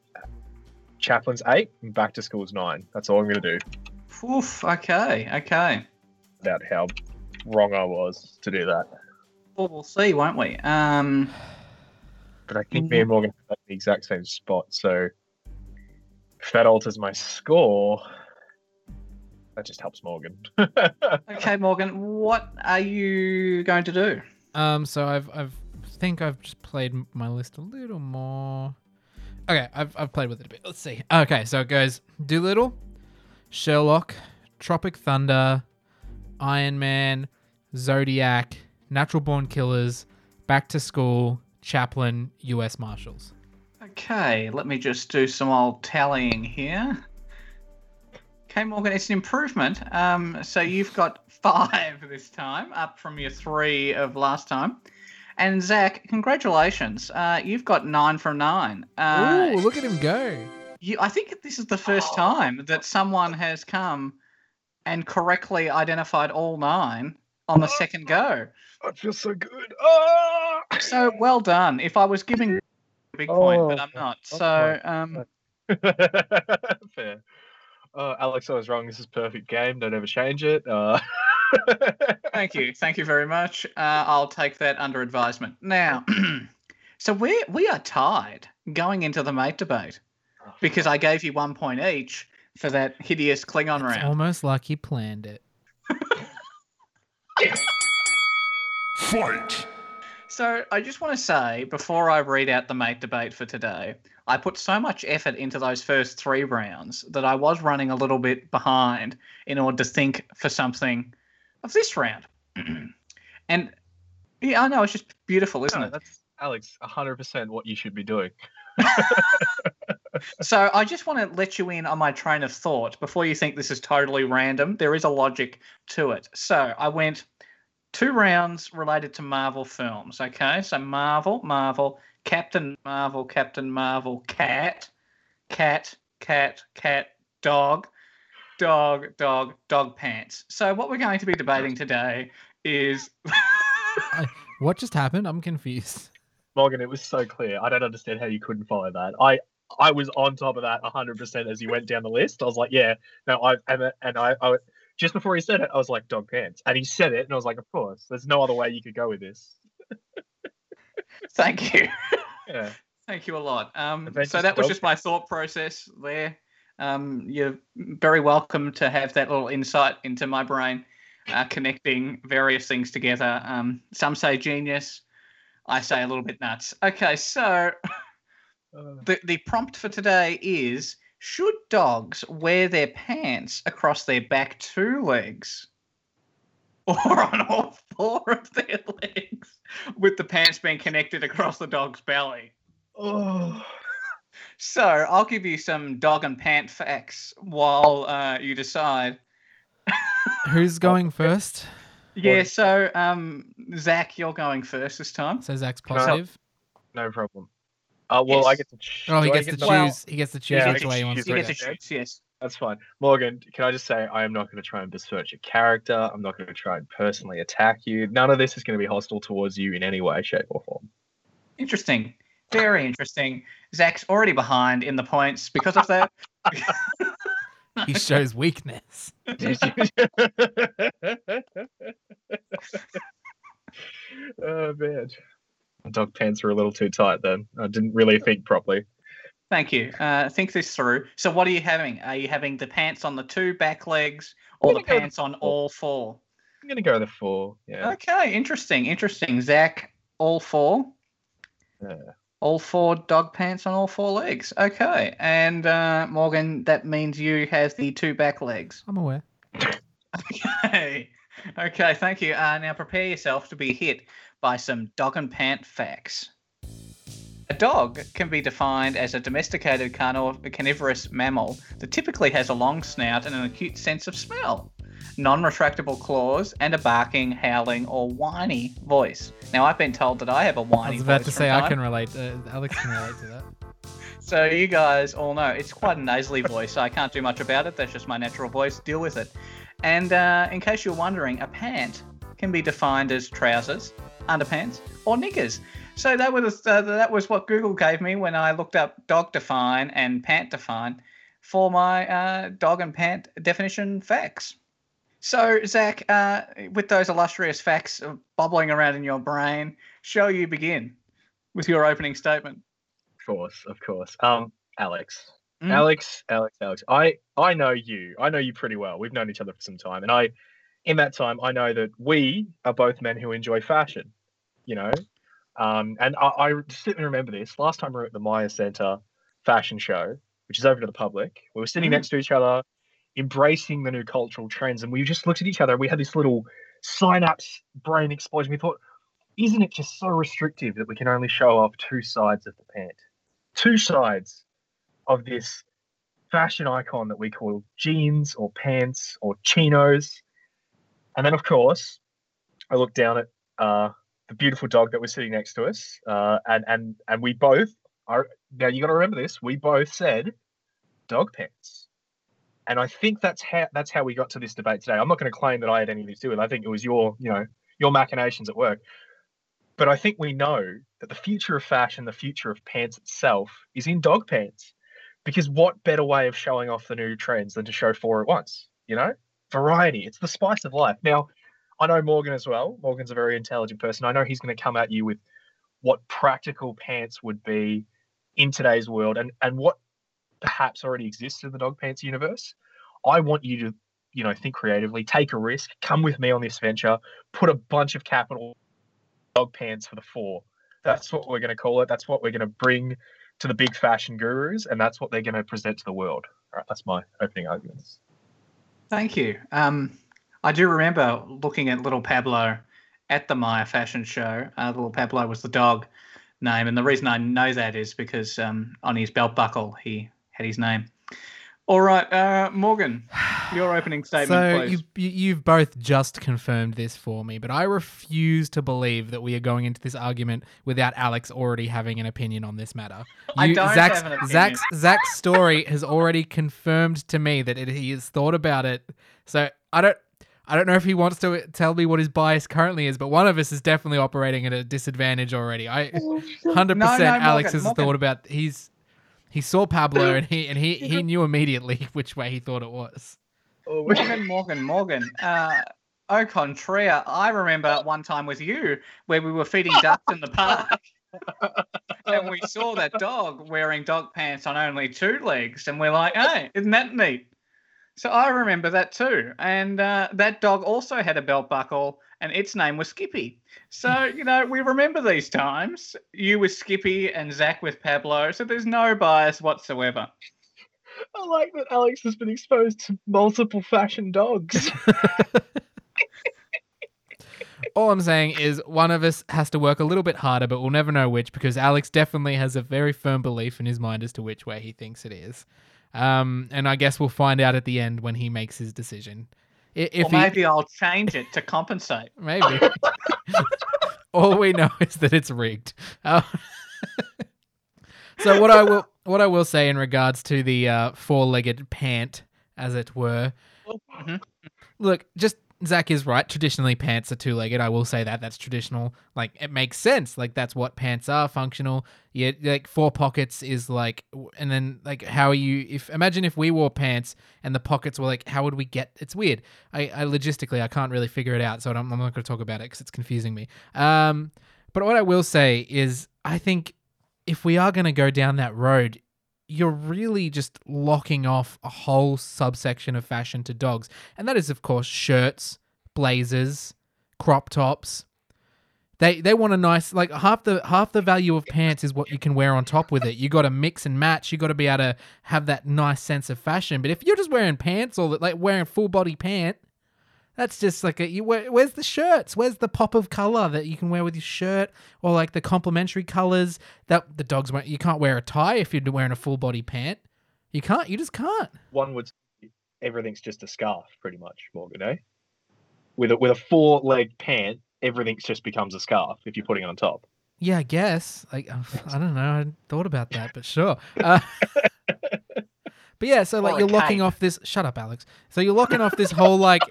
Chaplin's eight and back to school's nine. That's all I'm gonna do. Oof. Okay. Okay. About how wrong I was to do that. Well, we'll see, won't we? Um. but I think me and Morgan have the exact same spot. So if that alters my score, that just helps Morgan. <laughs> Okay, Morgan, what are you going to do? Um, so I've I've think I've just played my list a little more. Okay, I've I've played with it a bit. Let's see. Okay, so it goes Dolittle, Sherlock, Tropic Thunder, Iron Man, Zodiac, Natural Born Killers, Back to School, Chaplin, U.S. Marshals. Okay, let me just do some old tallying here. Okay, Morgan, it's an improvement. Um, so you've got <laughs> five this time, up from your three of last time. And Zac, congratulations. Uh, you've got nine from nine. Uh, Ooh, look at him go! you, I think this is the first time that someone has come and correctly identified all nine on the second go. I feel so good. Ah! So well done. If I was giving a big point, but Oh, I'm not. oh So um, <laughs> Fair. Uh, Alex, I was wrong. This is perfect game. Don't ever change it. Uh, <laughs> Thank you, thank you very much. Uh, I'll take that under advisement. Now, <clears throat> so we we are tied going into the mate debate because I gave you one point each for that hideous Klingon It's round. almost like you planned it. Fight! So I just want to say before I read out the mate debate for today, I put so much effort into those first three rounds that I was running a little bit behind in order to think for something of this round. <clears throat> and yeah, I know it's just beautiful, isn't no, it? that's Alex, 100% what you should be doing. <laughs> So I just want to let you in on my train of thought before you think this is totally random. There is a logic to it. So I went two rounds related to Marvel films. Okay, so Marvel, Marvel, Captain Marvel, Captain Marvel, Cat, Cat, Cat, Cat, Dog, Dog, Dog, Dog Pants. So what we're going to be debating today is What just happened? I'm confused. Morgan, it was so clear. I don't understand how you couldn't follow that. I I was on top of that 100% as you went down the list. I was like, yeah, no, I and, and I, I just before he said it, I was like, dog pants. And he said it, and I was like, of course, there's no other way you could go with this. <laughs> thank you. Yeah. Thank you a lot. Um, so that was just my thought process there. Um, you're very welcome to have that little insight into my brain, uh, connecting various things together. Um, some say genius, I say a little bit nuts. Okay, so Uh, the, the prompt for today is Should dogs wear their pants across their back two legs? <laughs> Or on all four of their legs, with the pants being connected across the dog's belly? oh. <sighs> So I'll give you some dog and pant facts while uh, you decide. <laughs> Who's going <laughs> first? Yeah. So um, Zac, you're going first this time. So Zac's positive. No problem. Uh, well, I get to. ch- Oh, he do I gets to get Well, choose. he gets to choose yeah, I which way to he wants choose to You go. get to choose. Yes. That's fine. Morgan, can I just say I am not going to try and besmirch your character. I'm not going to try and personally attack you. None of this is going to be hostile towards you in any way, shape, or form. Interesting. Very interesting. Zac's already behind in the points because of that. <laughs> He shows weakness. <laughs> oh man, dog pants are a little too tight. Then I didn't really think properly. Thank you. Uh, think this through. So, what are you having? Are you having the pants on the two back legs or the gonna go with pants on four. all four? I'm going to go the four. Yeah. Okay, interesting, interesting. Zac, all four. Yeah. All four dog pants on all four legs. Okay, and uh, Morgan, that means you have the two back legs. I'm aware. Okay, okay, thank you. Uh, now prepare yourself to be hit by some dog and pant facts. A dog can be defined as a domesticated carnivorous mammal that typically has a long snout and an acute sense of smell, non retractable claws, and a barking, howling, or whiny voice. Now, I've been told that I have a whiny voice. I was about to say I time- can relate. Uh, Alex can relate to that. <laughs> So you guys all know it's quite a nasally voice. So I can't do much about it. That's just my natural voice. Deal with it. And uh, in case you're wondering, a pant can be defined as trousers, underpants, or knickers. So that was uh, that was what Google gave me when I looked up dog define and pant define for my uh, dog and pant definition facts. So Zac, uh, with those illustrious facts bubbling around in your brain, shall you begin? with your opening statement. Of course, of course. Um, Alex, Mm. Alex, Alex, Alex. I I know you. I know you pretty well. We've known each other for some time, and I, in that time, I know that we are both men who enjoy fashion. You know, um, and I, I distinctly remember this. Last time we were at the Maya Center fashion show, which is open to the public. We were sitting Mhm. next to each other, embracing the new cultural trends, and we just looked at each other. We had this little synapse brain explosion. We thought, isn't it just so restrictive that we can only show off two sides of the pant? Two sides of this fashion icon that we call jeans or pants or chinos. And then, of course, I looked down at uh, the beautiful dog that was sitting next to us, uh, and and and we both are now. You got to remember this. We both said dog pants, and I think that's how that's how we got to this debate today. I'm not going to claim that I had anything to do with. it. I think it was your you know your machinations at work. But I think we know that the future of fashion, the future of pants itself, is in dog pants. Because what better way of showing off the new trends than to show four at once? You know, variety. It's the spice of life. Now, I know Morgan as well. Morgan's a very intelligent person. I know he's going to come at you with what practical pants would be in today's world and, and what perhaps already exists in the dog pants universe. I want you to, you know, think creatively, take a risk, come with me on this venture, put a bunch of capital dog pants for the four. That's what we're going to call it. That's what we're going to bring to the big fashion gurus, and that's what they're going to present to the world. All right, that's my opening arguments. Thank you. Um, I do remember looking at little Pablo at the Maya fashion show. Uh, little Pablo was the dog name, and the reason I know that is because um, on his belt buckle he had his name. All right, uh, Morgan, <sighs> your opening statement, so please. you, you you've both just confirmed this for me, but I refuse to believe that we are going into this argument without Alex already having an opinion on this matter. I don't Zac's, have an opinion. Zac's Zac's story has already confirmed to me that it, he has thought about it. So I don't. I don't know if he wants to tell me what his bias currently is, but one of us is definitely operating at a disadvantage already. I hundred <laughs> No, no, percent Alex Morgan, has Morgan. thought about he's he saw Pablo <clears throat> and he and he he <laughs> knew immediately <laughs> which way he thought it was. Oh, Morgan, Morgan, Morgan. Uh, au contraire, I remember one time with you where we were feeding ducks in the park. and we saw that dog wearing dog pants on only two legs, and we're like, hey, isn't that neat? So I remember that too. And uh, that dog also had a belt buckle, and its name was Skippy. So, <laughs> you know, we remember these times. You with Skippy and Zac with Pablo, so there's no bias whatsoever. I like that Alex has been exposed to multiple fashion dogs. <laughs> <laughs> All I'm saying is one of us has to work a little bit harder, but we'll never know which because Alex definitely has a very firm belief in his mind as to which way he thinks it is. Um, and I guess we'll find out at the end when he makes his decision. If or he, maybe I'll change it to compensate. <laughs> maybe. <laughs> All we know is that it's rigged. Uh, <laughs> so what I will what I will say in regards to the uh, four-legged pant, as it were, Mhm. look, just Zac is right. Traditionally, pants are two-legged. I will say that that's traditional. Like it makes sense. Like that's what pants are. Functional. Yeah, like four pockets is like, and then like how are you? If imagine if we wore pants and the pockets were like, how would we get? It's weird. I, I logistically I can't really figure it out, so I'm, I'm not going to talk about it because it's confusing me. Um, but what I will say is, I think if we are going to go down that road, you're really just locking off a whole subsection of fashion to dogs. And that is, of course, shirts, blazers, crop tops. They they want a nice like half the half the value of pants is what you can wear on top with it. You got to mix and match. You got to be able to have that nice sense of fashion. But if you're just wearing pants or like wearing full body pant, that's just like a you. Where, where's the shirts? Where's the pop of color that you can wear with your shirt, or like the complementary colors that the dogs wear? You can't wear a tie if you're wearing a full body pant. You can't. You just can't. One would everything's just a scarf, pretty much, Morgan, eh? With a with a four leg pant, everything just becomes a scarf if you're putting it on top. Yeah, I guess. Like I don't know. I thought about that, but sure. <laughs> Uh, but yeah, so like Or you're locking off this. Shut up, Alex. So you're locking off this whole like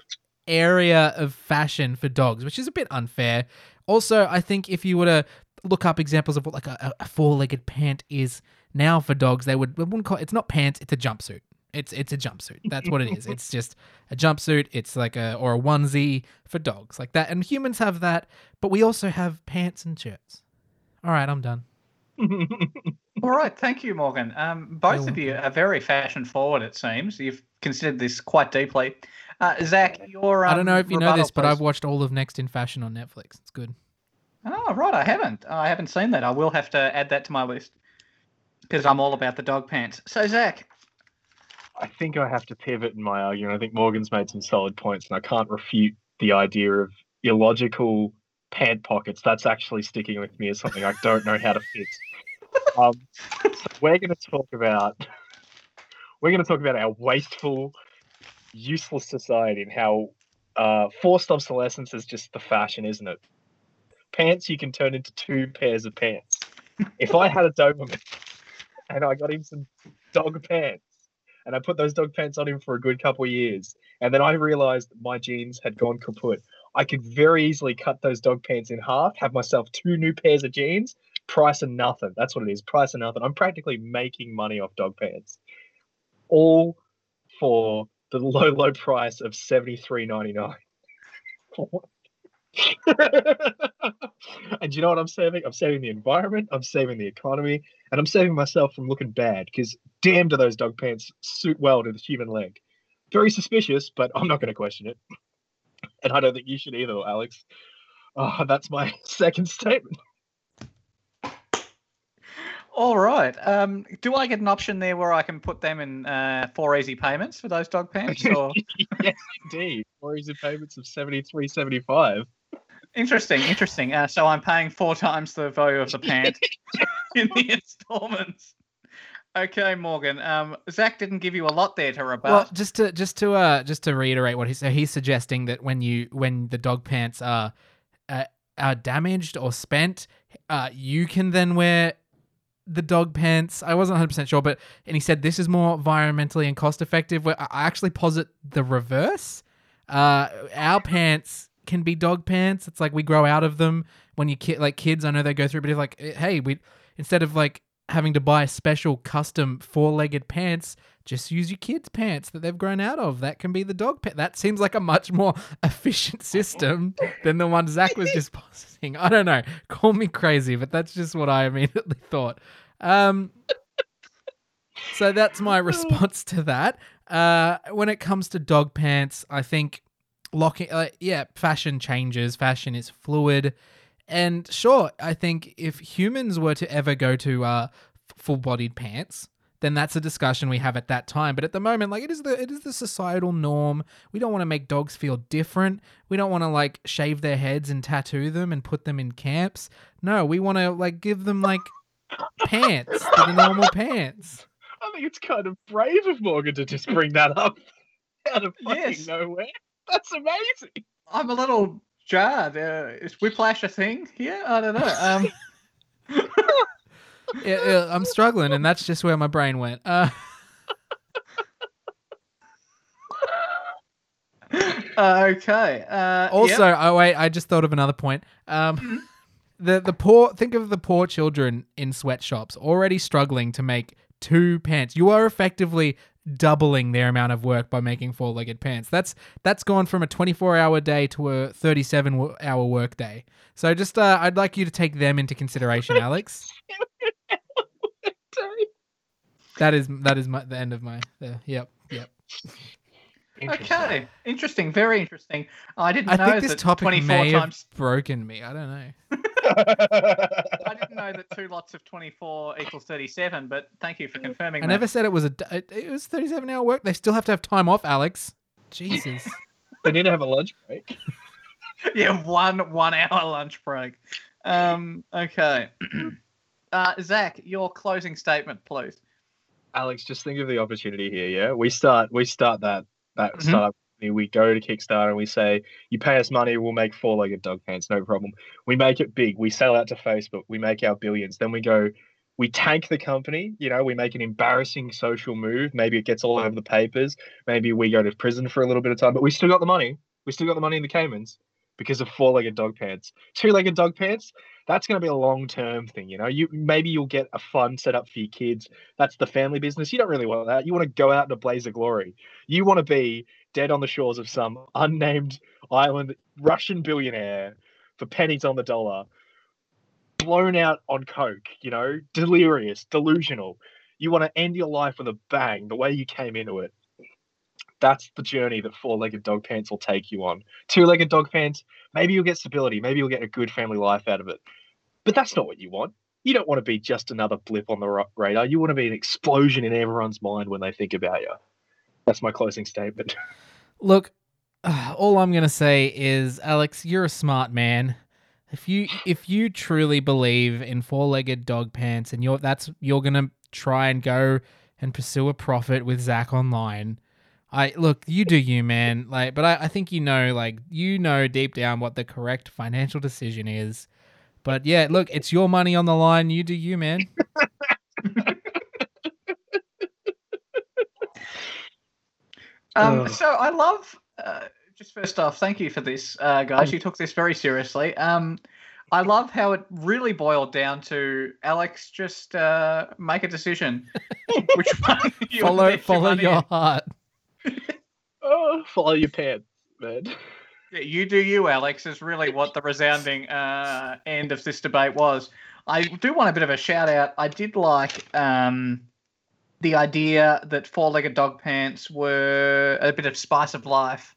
area of fashion for dogs, which is a bit unfair. Also, I think if you were to look up examples of what like a, a four-legged pant is now for dogs, they would wouldn't call it's not pants, it's a jumpsuit. It's it's a jumpsuit. That's what it is. It's just a jumpsuit. It's like a or a onesie for dogs like that. And humans have that, but we also have pants and shirts. All right, I'm done. <laughs> All right, thank you, Morgan. Um, both You're of you are very fashion forward. It seems you've considered this quite deeply. Uh, Zac, your um, I don't know if you know this, but I've watched all of Next in Fashion on Netflix. It's good. Oh, right, I haven't. I haven't seen that. I will have to add that to my list because I'm all about the dog pants. So, Zac, I think I have to pivot in my argument. I think Morgan's made some solid points, and I can't refute the idea of illogical pant pockets. That's actually sticking with me as something I don't know how to fix. Um, so we're going to talk about we're going to talk about our wasteful, useless society and how uh, forced obsolescence is just the fashion, isn't it? Pants you can turn into two pairs of pants. If I had a Doberman <laughs> and I got him some dog pants and I put those dog pants on him for a good couple of years, and then I realized my jeans had gone kaput. I could very easily cut those dog pants in half, have myself two new pairs of jeans, price of nothing. That's what it is, price of nothing. I'm practically making money off dog pants, all for the low, low price of seventy three ninety nine. <laughs> and you know what I'm saving? I'm saving the environment, I'm saving the economy, and I'm saving myself from looking bad because damn do those dog pants suit well to the human leg. Very suspicious, but I'm not going to question it. And I don't think you should either, Alex. Oh, that's my <laughs> second statement. All right. Um, do I get an option there where I can put them in uh, four easy payments for those dog pants? Or <laughs> yes, indeed. Or easy payments of seventy three seventy five? interesting, interesting. Uh, so I'm paying four times the value of the pant <laughs> in the installments. Okay, Morgan. Um, Zach didn't give you a lot there to rebut. Well, just to just to uh just to reiterate what he so he's suggesting that when you when the dog pants are uh, are damaged or spent, uh, you can then wear the dog pants. I wasn't 100 percent sure, but and he said this is more environmentally and cost effective. Where I actually posit the reverse. Uh, our pants can be dog pants. It's like we grow out of them when you ki- like kids. I know they go through, but it's like eh, hey, we instead of like having to buy special custom four-legged pants just use your kids pants that they've grown out of. That can be the dog pet. that seems like a much more <laughs> efficient system than the one zac was just positing i don't know. Call me crazy but that's just what i immediately <laughs> thought. Um so that's my response to that. Uh when it comes to dog pants i think locking uh, yeah fashion changes. Fashion is fluid. And sure, I think if humans were to ever go to uh, full bodied pants, then that's a discussion we have at that time. But at the moment, like it is the it is the societal norm. We don't want to make dogs feel different. We don't want to like shave their heads and tattoo them and put them in camps. No, we want to like give them like pants, the normal pants. <laughs> I think it's kind of brave of Morgan to just bring that up <laughs> out of fucking Yes. nowhere. That's amazing. I'm a little jarred. Uh, is whiplash a thing here? I don't know. Um, <laughs> Yeah, yeah, I'm struggling, and that's just where my brain went. Uh, <laughs> okay. Uh, Also, yep. oh wait, I just thought of another point. Um, the the poor think of the poor children in sweatshops already struggling to make two pants. You are effectively doubling their amount of work by making four-legged pants. That's that's gone from a 24-hour day to a 37-hour work day. So just uh, I'd like you to take them into consideration, <laughs> Alex. <laughs> That is that is my, the end of my. Uh, yep, yep. Okay. Interesting. Very interesting. I didn't I know think this that topic 24 may times. have broken me. I don't know. <laughs> <laughs> I didn't know that two lots of 24 equals 37, but thank you for confirming I that. never said it was a. d- It it was 37 hour work. They still have to have time off, Alex. Jesus. <laughs> they need to have a lunch break. yeah, one one hour lunch break. Um, okay. <clears throat> uh, Zac, your closing statement, please. Alex, just think of the opportunity here. Yeah, we start we start that that Mhm. startup. company, We go to Kickstarter and we say, "You pay us money, we'll make four-legged dog pants, no problem." We make it big. We sell out to Facebook. We make our billions. Then we go, we tank the company. You know, we make an embarrassing social move. Maybe it gets all over the papers. Maybe we go to prison for a little bit of time, but we still got the money. We still got the money in the Caymans because of four-legged dog pants. Two-legged dog pants. That's going to be a long-term thing. You know, you maybe you'll get a fun setup for your kids that's the family business. You don't really want that. You want to go out in a blaze of glory. You want to be dead on the shores of some unnamed island Russian billionaire for pennies on the dollar, blown out on coke, you know, delirious, delusional. You want to end your life with a bang, the way you came into it. That's the journey that four-legged dog pants will take you on. Two-legged dog pants, maybe you'll get stability, maybe you'll get a good family life out of it. But that's not what you want. You don't want to be just another blip on the radar. You want to be an explosion in everyone's mind when they think about you. That's my closing statement. <laughs> Look, uh, all I'm gonna say is, Alex, you're a smart man. If you if you truly believe in four-legged dog pants and you're that's you're gonna try and go and pursue a profit with Zac online. I look, you do you, man. Like, but I, I think you know, like, you know deep down what the correct financial decision is. But yeah, look, it's your money on the line. You do you, man. <laughs> Um, so I love. Uh, just first off, thank you for this, uh, guys. You took this very seriously. Um, I love how it really boiled down to Alex just uh, make a decision. <laughs> Which one you follow follow money your heart. <laughs> oh, follow your pants, man. Yeah, you do you, Alex, is really what the resounding uh, end of this debate was. I do want a bit of a shout out. I did like um, the idea that four-legged dog pants were a bit of spice of life.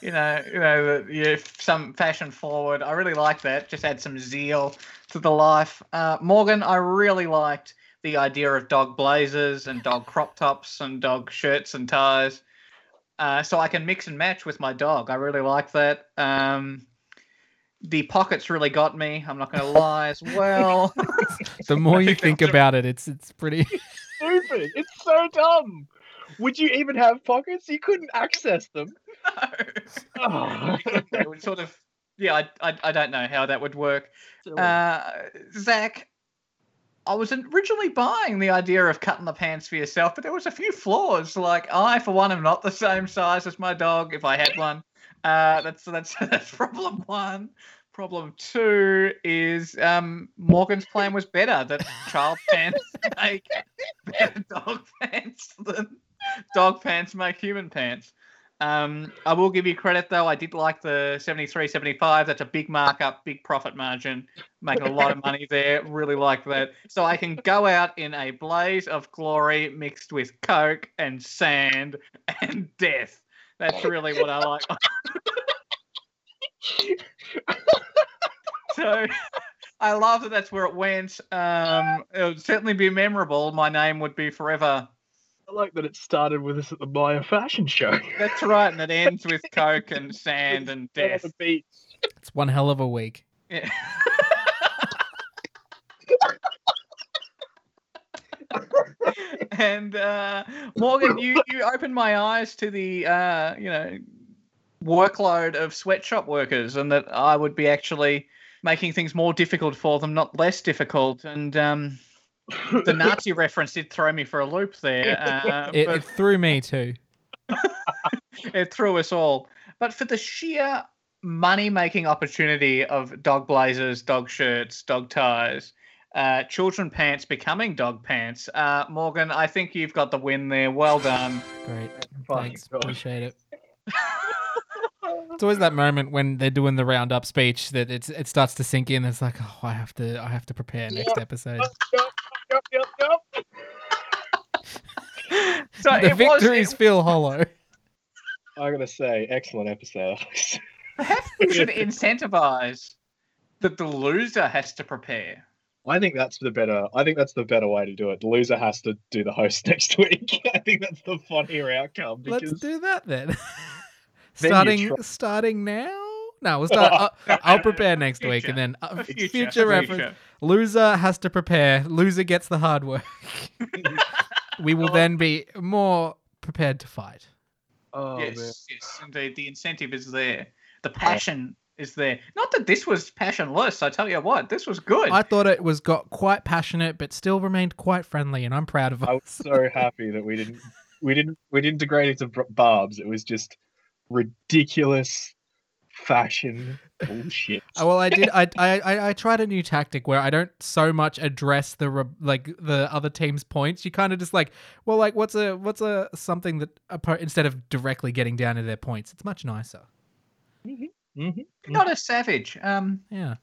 You know, you know, you some fashion forward. I really like that. Just add some zeal to the life. Uh, Morgan, I really liked the idea of dog blazers and dog crop tops and dog shirts and ties. Uh, so I can mix and match with my dog. I really like that. Um, the pockets really got me. I'm not going to lie as well. <laughs> The more you <laughs> think think that's a- about it, it's it's pretty. <laughs> Stupid. It's so dumb. Would you even have pockets? You couldn't access them. Oh. it would sort of, yeah, I, I, I don't know how that would work. Uh, Zac, I was originally buying the idea of cutting the pants for yourself, but there was a few flaws. Like I, for one, am not the same size as my dog. If I had one, uh, that's that's <laughs> that's problem one. Problem two is um, Morgan's plan was better. That child <laughs> pants make better dog pants than dog pants make human pants. Um, I will give you credit though. I did like the 73, 75. That's a big markup, big profit margin, making a lot of money there. Really like that. So I can go out in a blaze of glory mixed with coke and sand and death. That's really what I like. so I love that that's where it went. Um, it would certainly be memorable. My name would be forever. I like that it started with us at the Maya fashion show. <laughs> That's right, and it ends with <laughs> coke and sand and death. the. It's one hell of a week. Yeah. and uh, Morgan, you you opened my eyes to the uh, you know workload of sweatshop workers, and that I would be actually making things more difficult for them, not less difficult. And um, the Nazi reference did throw me for a loop there. Uh, It, but- it threw me too. <laughs> it threw us all. But for the sheer money making opportunity of dog blazers, dog shirts, dog ties, uh, children pants becoming dog pants, uh, Morgan, I think you've got the win there. Well done. Great. Thanks. gosh. Appreciate it. It's always that moment when they're doing the roundup speech that it's it starts to sink in. It's like, oh, I have to I have to prepare next episode. So the it was. victories It, feel hollow. <laughs> I gotta say, excellent episode. <laughs> perhaps we should incentivize that the loser has to prepare. I think that's the better. I think that's the better way to do it. The loser has to do the host <laughs> next week. I think that's the funnier outcome because Let's do that then. Then starting try- starting now. No, we'll start. I'll, I'll prepare next week, and then uh, future, future, reference. future. Loser has to prepare. Loser gets the hard work. We will oh. then be more prepared to fight. oh man, yes, yes, indeed. The incentive is there. The passion is there. Not that this was passionless. I tell you what, this was good. I thought it was got quite passionate, but still remained quite friendly, and I'm proud of it. I was so happy that we didn't we didn't we didn't degrade it to barbs. It was just ridiculous fashion bullshit. Oh, <laughs> well, I did. I, I I I tried a new tactic where I don't so much address the re- like the other team's points. You kind of just like, well, like what's a what's a something that oppo- instead of directly getting down to their points, it's much nicer. Mhm. not a savage. Um, Yeah.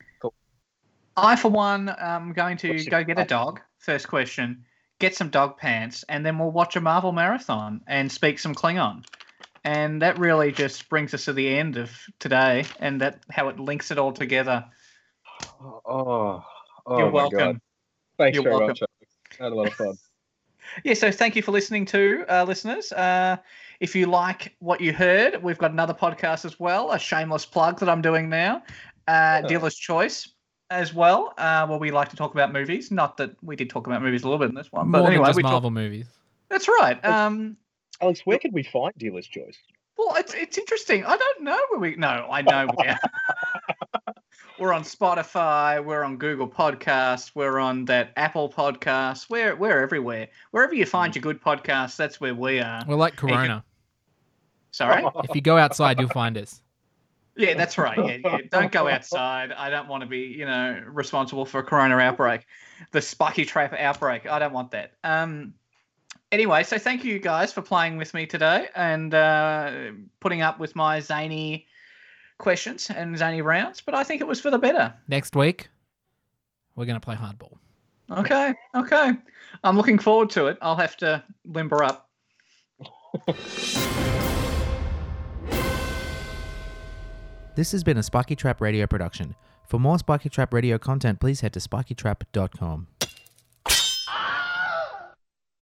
I, for one, am going to What's go get a dog. First question. Get some dog pants, and then we'll watch a Marvel marathon and speak some Klingon. And that really just brings us to the end of today, and that how it links it all together. Oh, oh You're my welcome. God. Thanks You're very welcome. much. I had a lot of fun. <laughs> Yeah, so thank you for listening to uh, listeners. Uh, if you like what you heard, we've got another podcast as well, a shameless plug that I'm doing now, uh, Yeah. Dealer's Choice as well, uh, where we like to talk about movies. Not that we did talk about movies a little bit in this one, More but anyway, than just we talk- Marvel movies. that's right. Um, Alex, where could we find Dealer's Choice? well, it's it's interesting. I don't know where we. No, I know where. <laughs> we're on Spotify. We're on Google Podcasts. We're on that Apple Podcast. We're we're everywhere. Wherever you find your good podcasts, that's where we are. We're like Corona. Sorry. <laughs> if you go outside, you'll find us. Yeah, that's right. Yeah, yeah. Don't go outside. I don't want to be, you know, responsible for a corona outbreak, the spiky trap outbreak. I don't want that. Um. Anyway, so thank you guys for playing with me today and uh, putting up with my zany questions and zany rounds. But I think it was for the better. Next week, we're gonna play hardball. Okay, okay. I'm looking forward to it. I'll have to limber up. <laughs> This has been a Spiky Trap Radio production. For more Spiky Trap Radio content, please head to spikytrap.com.